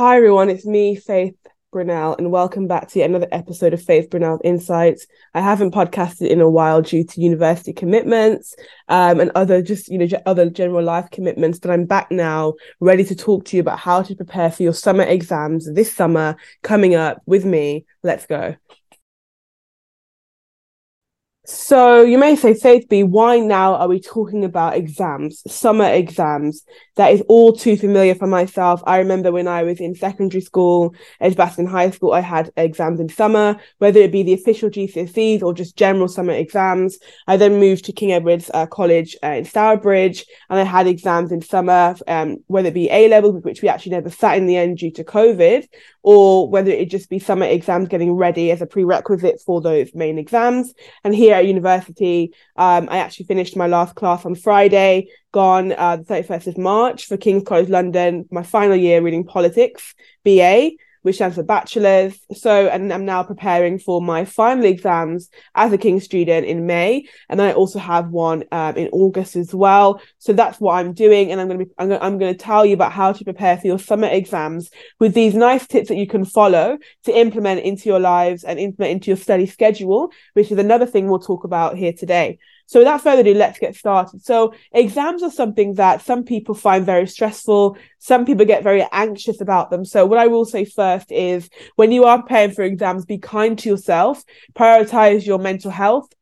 Hi everyone, it's me, Faith Brynel, and welcome back to another episode of Faith Brynel's Insights. I haven't podcasted in a while due to university commitments um, and other just you know other general life commitments, but I'm back now, ready to talk to you about how to prepare for your summer exams this summer coming up with me. Let's go. So you may say, Faith B, why now are we talking about exams, summer exams? That is all too familiar for myself. I remember when I was in secondary school, Edgbaston High School, I had exams in summer, whether it be the official GCSEs or just general summer exams. I then moved to King Edward's uh, College uh, in Stourbridge, and I had exams in summer, um, whether it be A levels, which we actually never sat in the end due to COVID, or whether it just be summer exams getting ready as a prerequisite for those main exams. And here at university, um, I actually finished my last class on Friday, gone uh, the 31st of March for King's College London, my final year reading politics, BA which stands for bachelor's. So, and I'm now preparing for my final exams as a King student in May, and then I also have one um, in August as well. So that's what I'm doing, and I'm going to be I'm going, I'm going to tell you about how to prepare for your summer exams with these nice tips that you can follow to implement into your lives and implement into your study schedule, which is another thing we'll talk about here today. So without further ado, let's get started. So exams are something that some people find very stressful. Some people get very anxious about them. So what I will say first is when you are preparing for exams, be kind to yourself, prioritize your mental health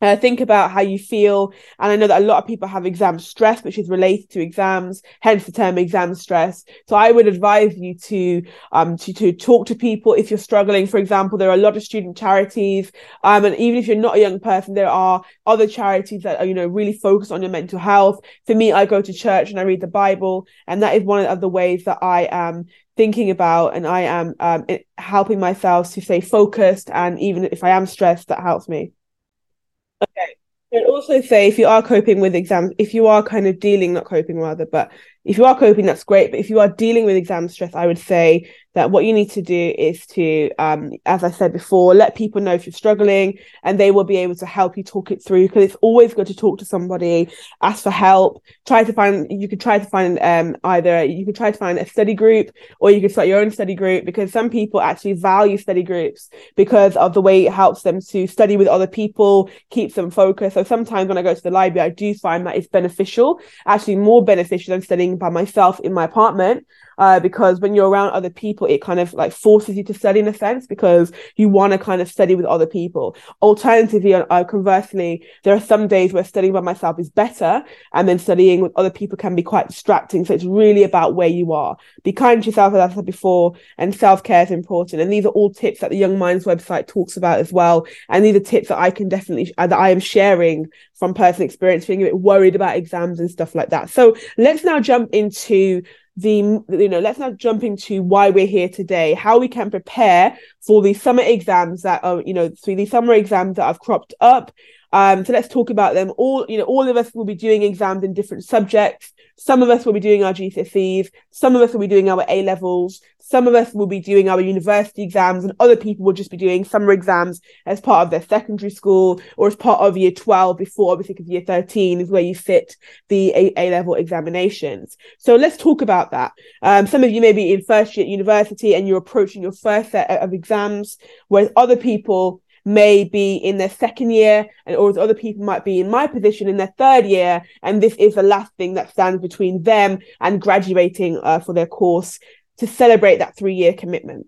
uh, think about how you feel. And I know that a lot of people have exam stress, which is related to exams, hence the term exam stress. So I would advise you to, um, to, to talk to people if you're struggling. For example, there are a lot of student charities. Um, and even if you're not a young person, there are other charities that are, you know, really focused on your mental health. For me, I go to church and I read the Bible. And that is one of the ways that I am thinking about and I am um, helping myself to stay focused. And even if I am stressed, that helps me. Okay. I'd also say if you are coping with exams, if you are kind of dealing, not coping rather, but if you are coping, that's great. But if you are dealing with exam stress, I would say that what you need to do is to, um, as I said before, let people know if you're struggling and they will be able to help you talk it through because it's always good to talk to somebody, ask for help, try to find, you could try to find um, either, you could try to find a study group or you could start your own study group because some people actually value study groups because of the way it helps them to study with other people, keeps them focused. So sometimes when I go to the library, I do find that it's beneficial, actually more beneficial than studying by myself in my apartment uh, because when you're around other people, it kind of like forces you to study in a sense because you want to kind of study with other people. Alternatively, uh, conversely, there are some days where studying by myself is better, and then studying with other people can be quite distracting. So it's really about where you are. Be kind to yourself, as I said before, and self care is important. And these are all tips that the Young Minds website talks about as well. And these are tips that I can definitely uh, that I am sharing from personal experience, feeling a bit worried about exams and stuff like that. So let's now jump into the you know let's now jump into why we're here today how we can prepare for the summer exams that are you know through the summer exams that have cropped up. Um so let's talk about them. All you know all of us will be doing exams in different subjects some of us will be doing our GCSEs some of us will be doing our A levels some of us will be doing our university exams, and other people will just be doing summer exams as part of their secondary school or as part of year 12 before, obviously, because year 13 is where you sit the A level examinations. So let's talk about that. Um, some of you may be in first year at university and you're approaching your first set of exams, whereas other people may be in their second year and or other people might be in my position in their third year and this is the last thing that stands between them and graduating uh, for their course to celebrate that three year commitment.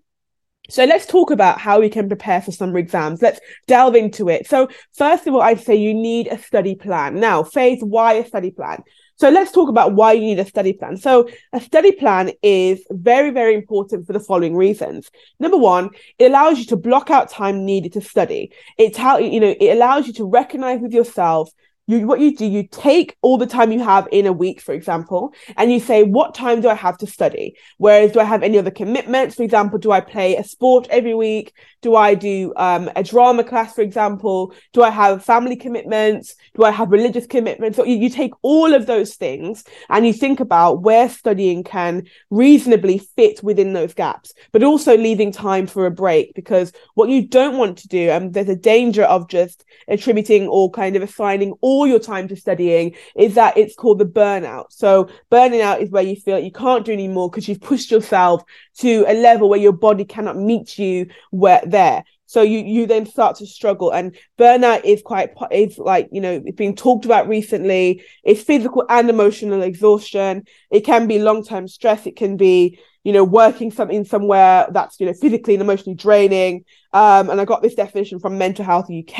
So let's talk about how we can prepare for summer exams. Let's delve into it. So first of all, I'd say you need a study plan. Now, phase why a study plan? So let's talk about why you need a study plan. So a study plan is very, very important for the following reasons. Number one, it allows you to block out time needed to study. It's how, you know, it allows you to recognize with yourself you what you do you take all the time you have in a week for example and you say what time do i have to study? Whereas do i have any other commitments? For example do i play a sport every week? Do i do um, a drama class for example? Do i have family commitments? Do i have religious commitments? So you, you take all of those things and you think about where studying can reasonably fit within those gaps but also leaving time for a break because what you don't want to do and um, there's a danger of just attributing or kind of assigning all all your time to studying is that it's called the burnout. So burning out is where you feel you can't do anymore because you've pushed yourself to a level where your body cannot meet you where there. So you you then start to struggle, and burnout is quite it's like you know it's being talked about recently. It's physical and emotional exhaustion. It can be long term stress. It can be you know, working something somewhere that's, you know, physically and emotionally draining. Um, and I got this definition from Mental Health UK.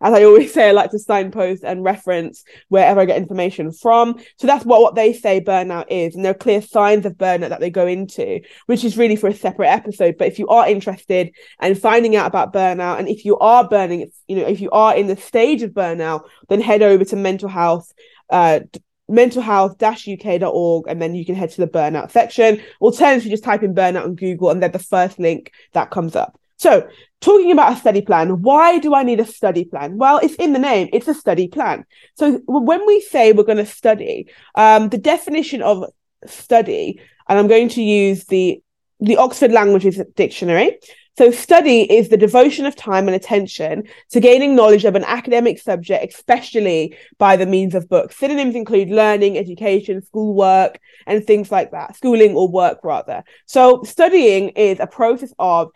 As I always say, I like to signpost and reference wherever I get information from. So that's what, what they say burnout is. And there are clear signs of burnout that they go into, which is really for a separate episode. But if you are interested in finding out about burnout, and if you are burning, you know, if you are in the stage of burnout, then head over to mental health uh, mentalhealth-uk.org and then you can head to the burnout section. Alternatively, just type in burnout on Google and they're the first link that comes up. So, talking about a study plan, why do I need a study plan? Well, it's in the name, it's a study plan. So, when we say we're going to study, um, the definition of study, and I'm going to use the the Oxford Languages Dictionary. So, study is the devotion of time and attention to gaining knowledge of an academic subject, especially by the means of books. Synonyms include learning, education, schoolwork, and things like that, schooling or work rather. So, studying is a process of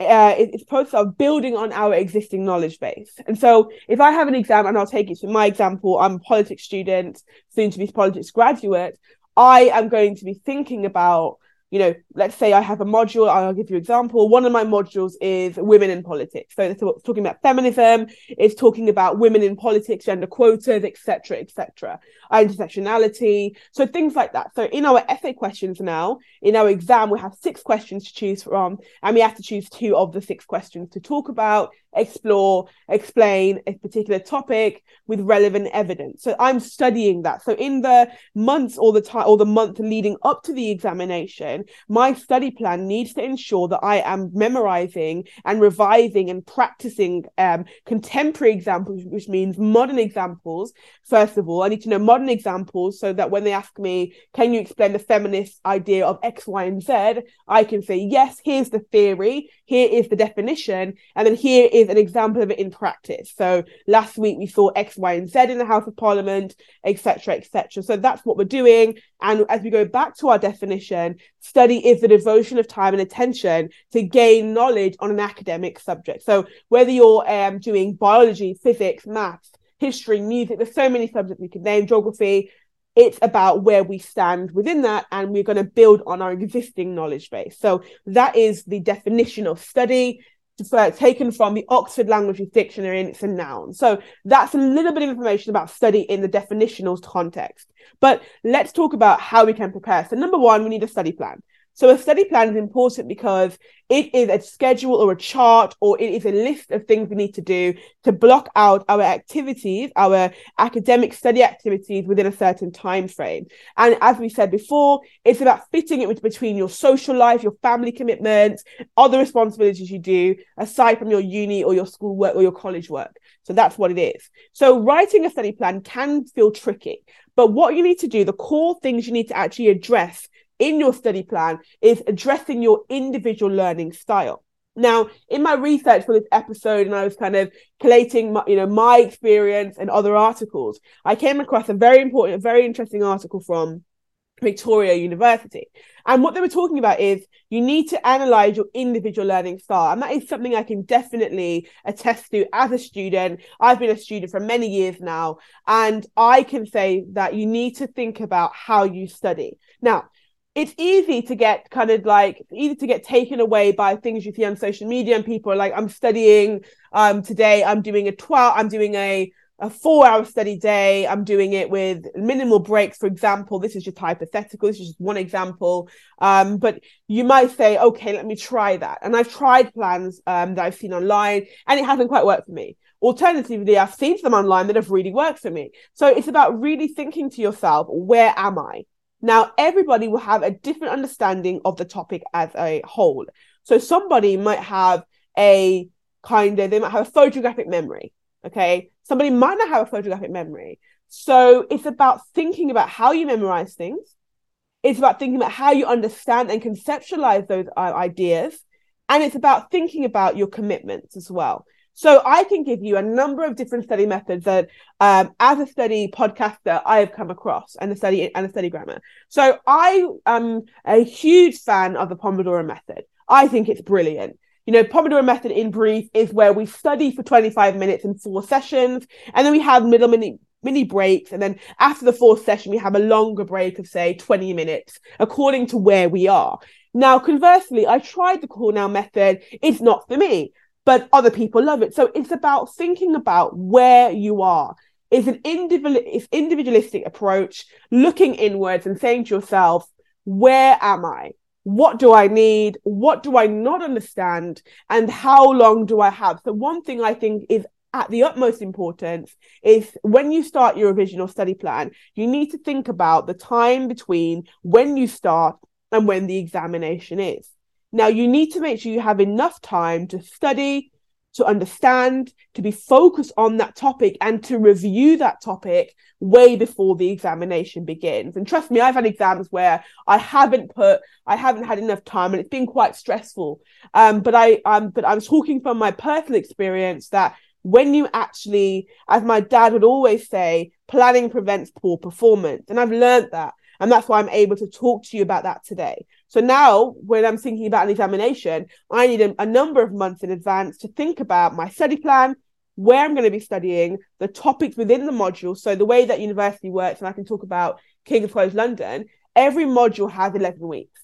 uh, it's a process of building on our existing knowledge base. And so, if I have an exam, and I'll take it to my example, I'm a politics student, soon to be a politics graduate. I am going to be thinking about you know, let's say I have a module, I'll give you an example. One of my modules is women in politics. So it's talking about feminism, it's talking about women in politics, gender quotas, etc., etc., intersectionality. So things like that. So in our essay questions now, in our exam, we have six questions to choose from, and we have to choose two of the six questions to talk about explore, explain a particular topic with relevant evidence. So I'm studying that. So in the months or the time or the month leading up to the examination, my study plan needs to ensure that I am memorizing and revising and practicing um, contemporary examples, which means modern examples. First of all, I need to know modern examples so that when they ask me, can you explain the feminist idea of X, Y, and Z? I can say, yes, here's the theory, here is the definition, and then here is an example of it in practice. So last week we saw X, Y, and Z in the House of Parliament, etc., etc. So that's what we're doing. And as we go back to our definition, study is the devotion of time and attention to gain knowledge on an academic subject. So whether you're um, doing biology, physics, maths, history, music, there's so many subjects we could name, geography, it's about where we stand within that and we're going to build on our existing knowledge base so that is the definition of study taken from the Oxford Languages Dictionary and it's a noun. So that's a little bit of information about study in the definitional context. But let's talk about how we can prepare. So number one, we need a study plan. So a study plan is important because it is a schedule or a chart or it is a list of things we need to do to block out our activities, our academic study activities within a certain time frame. And as we said before, it's about fitting it between your social life, your family commitments, other responsibilities you do aside from your uni or your school work or your college work. So that's what it is. So writing a study plan can feel tricky, but what you need to do, the core things you need to actually address in your study plan is addressing your individual learning style. Now, in my research for this episode, and I was kind of collating, my, you know, my experience and other articles, I came across a very important, a very interesting article from Victoria University. And what they were talking about is you need to analyze your individual learning style. And that is something I can definitely attest to as a student. I've been a student for many years now. And I can say that you need to think about how you study. Now, it's easy to get kind of like easy to get taken away by things you see on social media and people are like i'm studying um today. I'm doing a 12 i'm doing a a four hour study day. I'm doing it with minimal breaks. For example this is just hypothetical. This is just one example. Um but you might say okay let me try that. And i've tried plans um that i've seen online and it hasn't quite worked for me. Alternatively i've seen them online that have really worked for me. So it's about really thinking to yourself where am i now, everybody will have a different understanding of the topic as a whole. So, somebody might have a kind of, they might have a photographic memory. Okay. Somebody might not have a photographic memory. So, it's about thinking about how you memorize things. It's about thinking about how you understand and conceptualize those ideas. And it's about thinking about your commitments as well. So I can give you a number of different study methods that, um, as a study podcaster, I have come across and a study and a study grammar. So I am a huge fan of the Pomodoro method. I think it's brilliant. You know, Pomodoro method in brief is where we study for 25 minutes in four sessions, and then we have middle mini mini breaks, and then after the fourth session, we have a longer break of say 20 minutes, according to where we are. Now, conversely, I tried the now method. It's not for me but other people love it. So it's about thinking about where you are. It's an individual, it's individualistic approach, looking inwards and saying to yourself, where am I? What do I need? What do I not understand? And how long do I have? So one thing I think is at the utmost importance is when you start your revision or study plan, you need to think about the time between when you start and when the examination is. Now, you need to make sure you have enough time to study, to understand, to be focused on that topic, and to review that topic way before the examination begins. And trust me, I've had exams where I haven't put, I haven't had enough time, and it's been quite stressful. Um, but I, um, but I'm talking from my personal experience that when you actually, as my dad would always say, planning prevents poor performance, and I've learned that. And that's why I'm able to talk to you about that today. So now, when I'm thinking about an examination, I need a, a number of months in advance to think about my study plan, where I'm going to be studying, the topics within the module. So the way that university works, and I can talk about King's College London, every module has 11 weeks.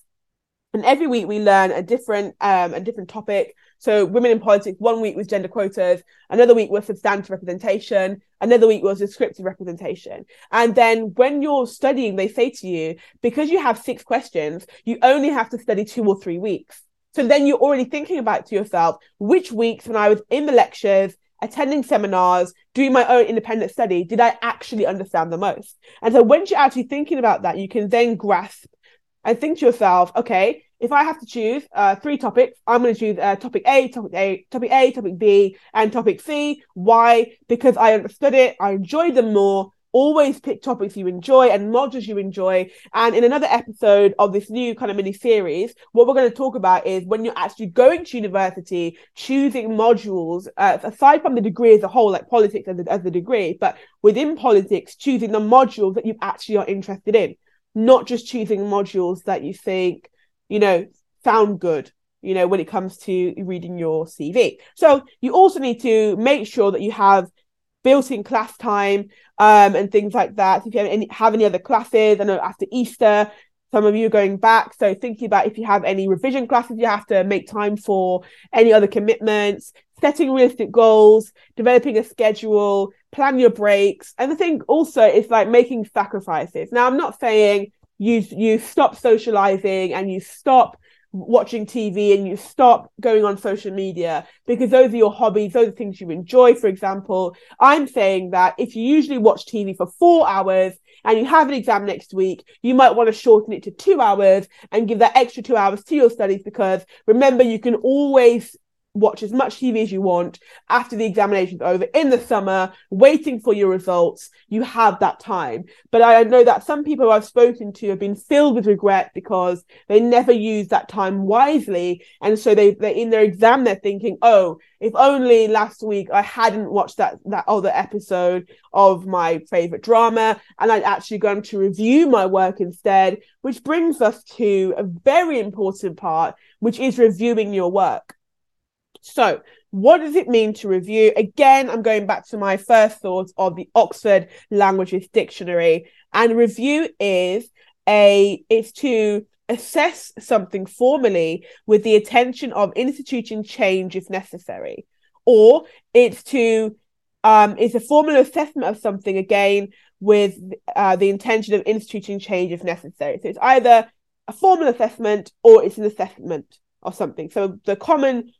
And every week we learn a different um, a different topic. So women in politics, one week was gender quotas, another week was substantive representation, another week was descriptive representation. And then when you're studying, they say to you, because you have six questions, you only have to study two or three weeks. So then you're already thinking about to yourself, which weeks when I was in the lectures, attending seminars, doing my own independent study, did I actually understand the most? And so when you're actually thinking about that, you can then grasp and think to yourself, okay, if I have to choose uh, three topics, I'm going to choose uh, topic A, topic A, topic A, topic B, and topic C. Why? Because I understood it, I enjoyed them more. Always pick topics you enjoy and modules you enjoy. And in another episode of this new kind of mini series, what we're going to talk about is when you're actually going to university, choosing modules, uh, aside from the degree as a whole, like politics as a, as a degree, but within politics, choosing the modules that you actually are interested in, not just choosing modules that you think you know, sound good, you know, when it comes to reading your CV. So you also need to make sure that you have built-in class time um, and things like that. If you have any, have any other classes, I know after Easter, some of you are going back. So thinking about if you have any revision classes you have to make time for, any other commitments, setting realistic goals, developing a schedule, plan your breaks. And the thing also is like making sacrifices. Now, I'm not saying you you stop socializing and you stop watching TV and you stop going on social media because those are your hobbies, those are things you enjoy. For example, I'm saying that if you usually watch TV for four hours and you have an exam next week, you might want to shorten it to two hours and give that extra two hours to your studies because remember, you can always watch as much TV as you want after the examination's over in the summer, waiting for your results. You have that time. But I know that some people I've spoken to have been filled with regret because they never used that time wisely. And so they, they in their exam, they're thinking, oh, if only last week I hadn't watched that, that other episode of my favorite drama and I'd actually gone to review my work instead, which brings us to a very important part, which is reviewing your work. So, what does it mean to review? Again, I'm going back to my first thoughts of the Oxford Languages Dictionary. And review is a it's to assess something formally with the intention of instituting change if necessary. Or it's to um, it's a formal assessment of something again with uh, the intention of instituting change if necessary. So it's either a formal assessment or it's an assessment of something. So the common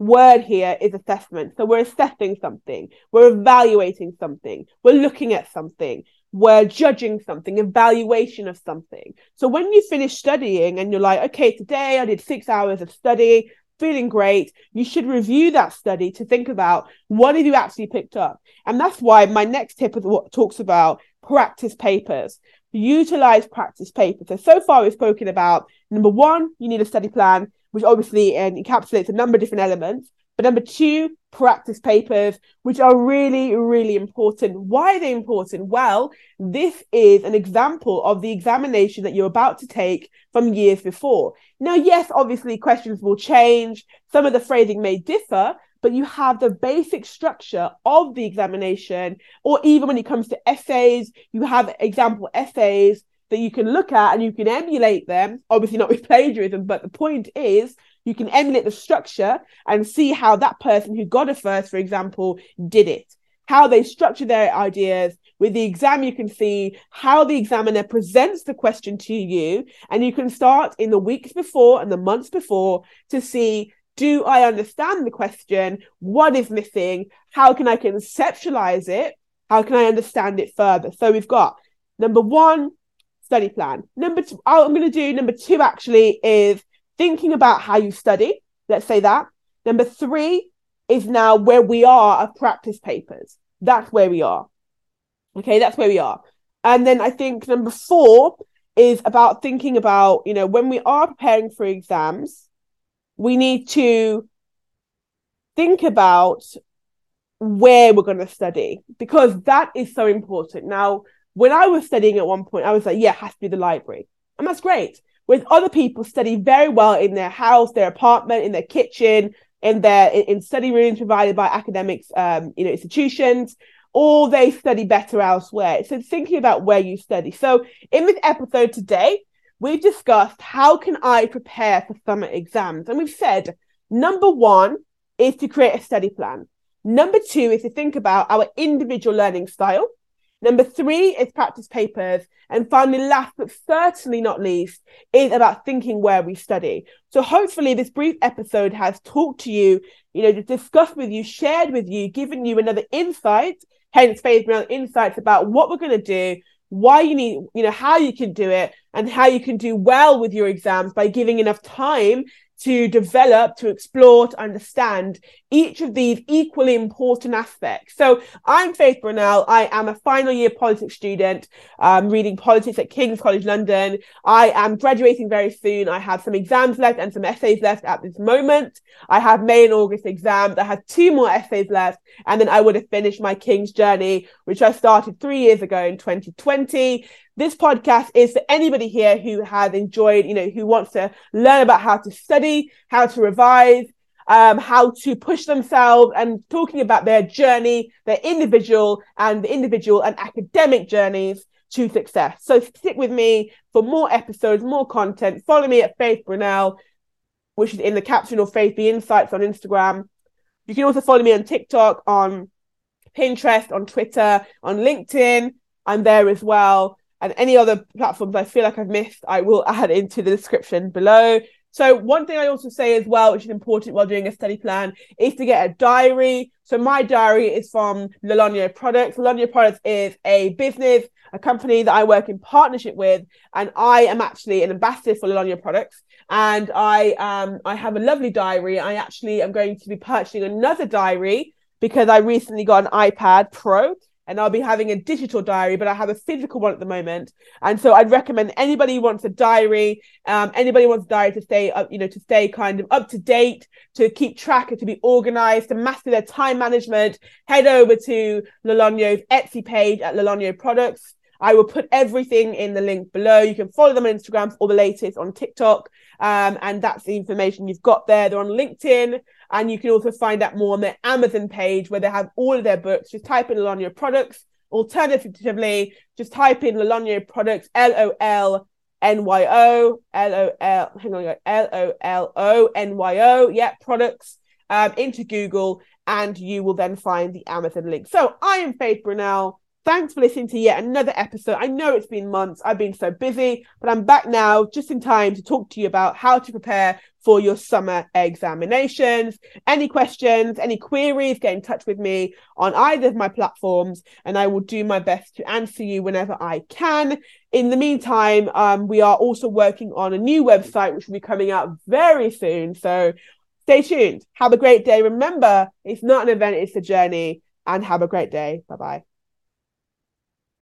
word here is assessment. So we're assessing something, we're evaluating something, we're looking at something, we're judging something, evaluation of something. So when you finish studying and you're like, okay, today I did six hours of study, feeling great, you should review that study to think about what have you actually picked up. And that's why my next tip is what talks about practice papers. Utilize practice papers. So so far we've spoken about number one, you need a study plan which obviously um, encapsulates a number of different elements. But number two, practice papers, which are really, really important. Why are they important? Well, this is an example of the examination that you're about to take from years before. Now, yes, obviously, questions will change, some of the phrasing may differ, but you have the basic structure of the examination, or even when it comes to essays, you have example essays that you can look at and you can emulate them, obviously not with plagiarism, but the point is you can emulate the structure and see how that person who got a first, for example, did it, how they structure their ideas. With the exam, you can see how the examiner presents the question to you, and you can start in the weeks before and the months before to see do I understand the question? What is missing? How can I conceptualize it? How can I understand it further? So we've got number one, study plan. Number two, I'm going to do number two actually is thinking about how you study. Let's say that. Number three is now where we are of practice papers. That's where we are. Okay, that's where we are. And then I think number four is about thinking about, you know, when we are preparing for exams, we need to think about where we're going to study because that is so important. Now, when I was studying at one point, I was like, yeah, it has to be the library. And that's great. With other people study very well in their house, their apartment, in their kitchen, in their in study rooms provided by academics, um, you know, institutions, or they study better elsewhere. So thinking about where you study. So in this episode today, we've discussed how can I prepare for summer exams, and we've said number one is to create a study plan. Number two is to think about our individual learning style. Number three is practice papers. And finally, last but certainly not least, is about thinking where we study. So hopefully this brief episode has talked to you, you know, discussed with you, shared with you, given you another insight, hence Faith Brown insights about what we're going to do, why you need, you know, how you can do it and how you can do well with your exams by giving enough time to develop, to explore, to understand each of these equally important aspects. So I'm Faith Brynel. I am a final year politics student, um, reading politics at King's College London. I am graduating very soon. I have some exams left and some essays left at this moment. I have May and August exams. I have two more essays left, and then I would have finished my King's journey, which I started three years ago in 2020 this podcast is for anybody here who has enjoyed, you know, who wants to learn about how to study, how to revise, um, how to push themselves and talking about their journey, their individual and the individual and academic journeys to success. So stick with me for more episodes, more content. Follow me at Faith Brynel, which is in the caption or Faith the Insights on Instagram. You can also follow me on TikTok, on Pinterest, on Twitter, on LinkedIn. I'm there as well and any other platforms I feel like I've missed, I will add into the description below. So one thing I also say as well, which is important while doing a study plan, is to get a diary. So my diary is from Lolonyo Products. Lolonyo Products is a business, a company that I work in partnership with, and I am actually an ambassador for Lolonyo Products. And I um I have a lovely diary. I actually am going to be purchasing another diary because I recently got an iPad Pro and I'll be having a digital diary, but I have a physical one at the moment. And so I'd recommend anybody who wants a diary, um, anybody wants a diary to stay up, you know, to stay kind of up to date, to keep track, to be organized, to master their time management, head over to Lolonyo's Etsy page at Lolonyo Products. I will put everything in the link below. You can follow them on Instagram all the latest on TikTok. Um, and that's the information you've got there. They're on LinkedIn. And you can also find out more on their Amazon page where they have all of their books. Just type in Lolonyo products. Alternatively, just type in Lolonyo products, L O L N Y O, L O L, hang on, L O L O N Y O, yeah, products um, into Google, and you will then find the Amazon link. So I am Faith Brynel. Thanks for listening to yet another episode. I know it's been months, I've been so busy, but I'm back now just in time to talk to you about how to prepare for your summer examinations. Any questions, any queries, get in touch with me on either of my platforms, and I will do my best to answer you whenever I can. In the meantime, um, we are also working on a new website which will be coming out very soon. So stay tuned. Have a great day. Remember, it's not an event, it's a journey, and have a great day. Bye bye.